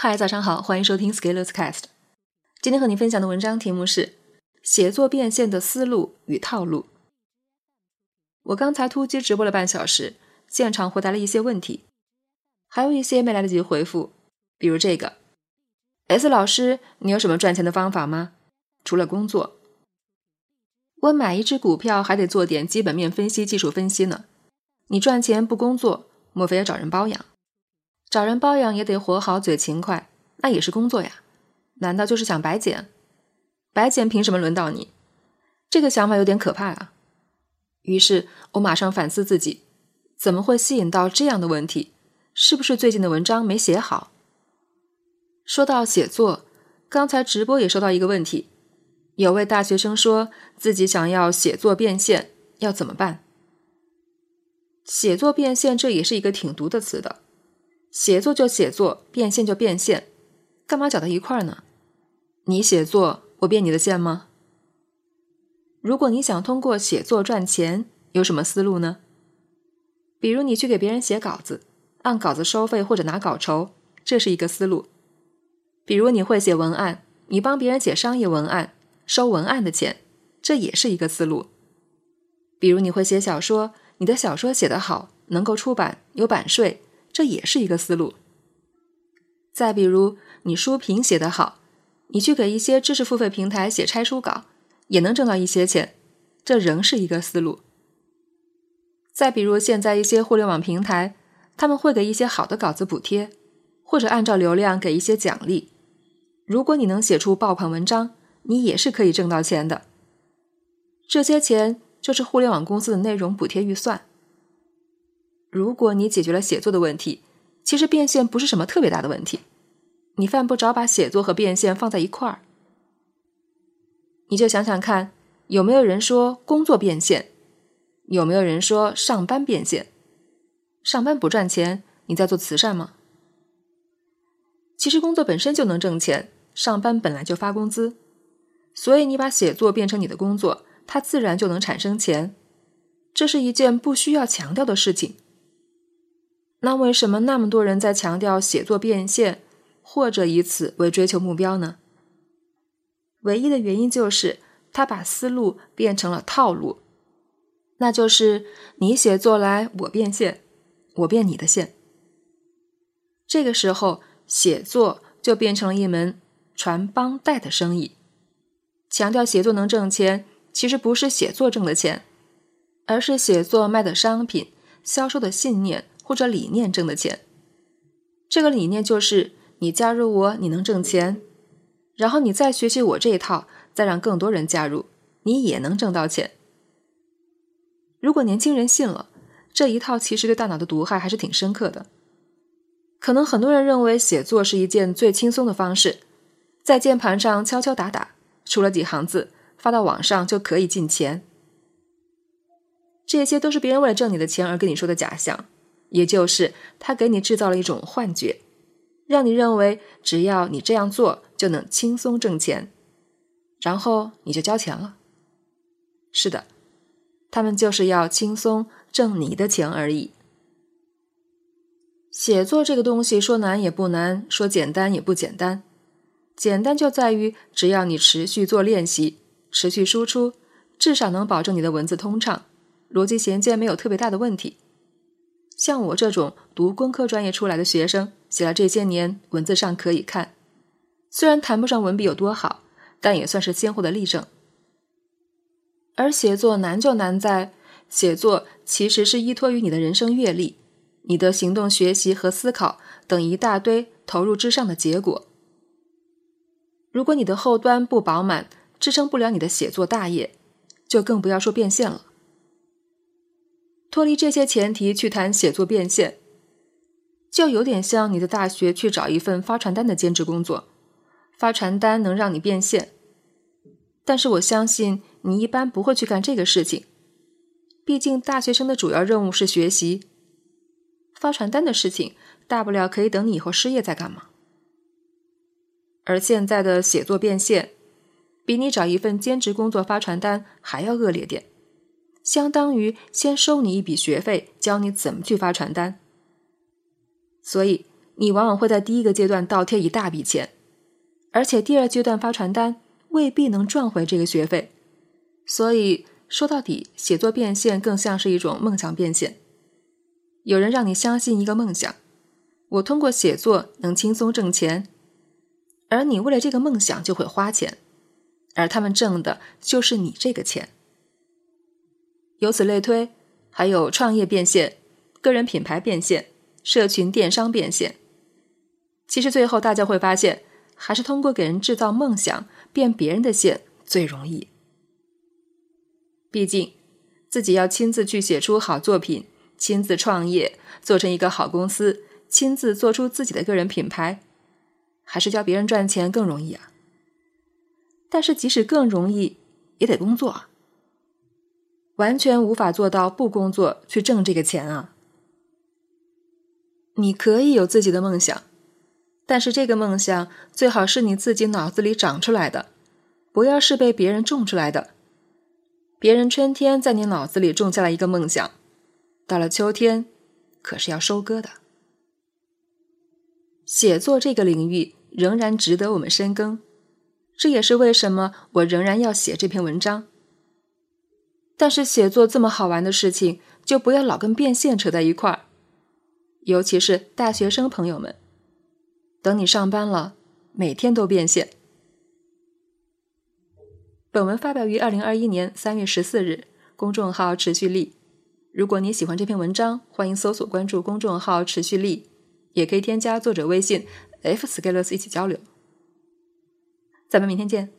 嗨，早上好，欢迎收听 Scalers Cast。今天和你分享的文章题目是“写作变现的思路与套路”。我刚才突击直播了半小时，现场回答了一些问题，还有一些没来得及回复，比如这个：S 老师，你有什么赚钱的方法吗？除了工作，我买一只股票还得做点基本面分析、技术分析呢。你赚钱不工作，莫非要找人包养？找人包养也得活好、嘴勤快，那也是工作呀。难道就是想白捡？白捡凭什么轮到你？这个想法有点可怕啊。于是我马上反思自己，怎么会吸引到这样的问题？是不是最近的文章没写好？说到写作，刚才直播也收到一个问题，有位大学生说自己想要写作变现，要怎么办？写作变现这也是一个挺毒的词的。写作就写作，变现就变现，干嘛搅到一块儿呢？你写作，我变你的现吗？如果你想通过写作赚钱，有什么思路呢？比如你去给别人写稿子，按稿子收费或者拿稿酬，这是一个思路。比如你会写文案，你帮别人写商业文案，收文案的钱，这也是一个思路。比如你会写小说，你的小说写得好，能够出版，有版税。这也是一个思路。再比如，你书评写得好，你去给一些知识付费平台写拆书稿，也能挣到一些钱，这仍是一个思路。再比如，现在一些互联网平台，他们会给一些好的稿子补贴，或者按照流量给一些奖励。如果你能写出爆款文章，你也是可以挣到钱的。这些钱就是互联网公司的内容补贴预算。如果你解决了写作的问题，其实变现不是什么特别大的问题。你犯不着把写作和变现放在一块儿。你就想想看，有没有人说工作变现？有没有人说上班变现？上班不赚钱，你在做慈善吗？其实工作本身就能挣钱，上班本来就发工资，所以你把写作变成你的工作，它自然就能产生钱。这是一件不需要强调的事情。那为什么那么多人在强调写作变现，或者以此为追求目标呢？唯一的原因就是他把思路变成了套路，那就是你写作来，我变现，我变你的现。这个时候，写作就变成了一门传帮带的生意。强调写作能挣钱，其实不是写作挣的钱，而是写作卖的商品、销售的信念。或者理念挣的钱，这个理念就是你加入我，你能挣钱，然后你再学习我这一套，再让更多人加入，你也能挣到钱。如果年轻人信了这一套，其实对大脑的毒害还是挺深刻的。可能很多人认为写作是一件最轻松的方式，在键盘上敲敲打打，出了几行字，发到网上就可以进钱。这些都是别人为了挣你的钱而跟你说的假象。也就是他给你制造了一种幻觉，让你认为只要你这样做就能轻松挣钱，然后你就交钱了。是的，他们就是要轻松挣你的钱而已。写作这个东西说难也不难，说简单也不简单。简单就在于只要你持续做练习，持续输出，至少能保证你的文字通畅，逻辑衔接没有特别大的问题。像我这种读工科专业出来的学生，写了这些年，文字上可以看，虽然谈不上文笔有多好，但也算是鲜活的例证。而写作难就难在，写作其实是依托于你的人生阅历、你的行动、学习和思考等一大堆投入之上的结果。如果你的后端不饱满，支撑不了你的写作大业，就更不要说变现了。脱离这些前提去谈写作变现，就有点像你的大学去找一份发传单的兼职工作。发传单能让你变现，但是我相信你一般不会去干这个事情。毕竟大学生的主要任务是学习，发传单的事情大不了可以等你以后失业再干嘛。而现在的写作变现，比你找一份兼职工作发传单还要恶劣点。相当于先收你一笔学费，教你怎么去发传单。所以你往往会在第一个阶段倒贴一大笔钱，而且第二阶段发传单未必能赚回这个学费。所以说到底，写作变现更像是一种梦想变现。有人让你相信一个梦想，我通过写作能轻松挣钱，而你为了这个梦想就会花钱，而他们挣的就是你这个钱。由此类推，还有创业变现、个人品牌变现、社群电商变现。其实最后大家会发现，还是通过给人制造梦想变别人的现最容易。毕竟，自己要亲自去写出好作品。亲自创业，做成一个好公司，亲自做出自己的个人品牌，还是教别人赚钱更容易啊？但是即使更容易，也得工作啊，完全无法做到不工作去挣这个钱啊！你可以有自己的梦想，但是这个梦想最好是你自己脑子里长出来的，不要是被别人种出来的。别人春天在你脑子里种下了一个梦想。到了秋天，可是要收割的。写作这个领域仍然值得我们深耕，这也是为什么我仍然要写这篇文章。但是写作这么好玩的事情，就不要老跟变现扯在一块儿，尤其是大学生朋友们。等你上班了，每天都变现。本文发表于二零二一年三月十四日，公众号持续力。如果你喜欢这篇文章，欢迎搜索关注公众号“持续力”，也可以添加作者微信 “f scalers” 一起交流。咱们明天见。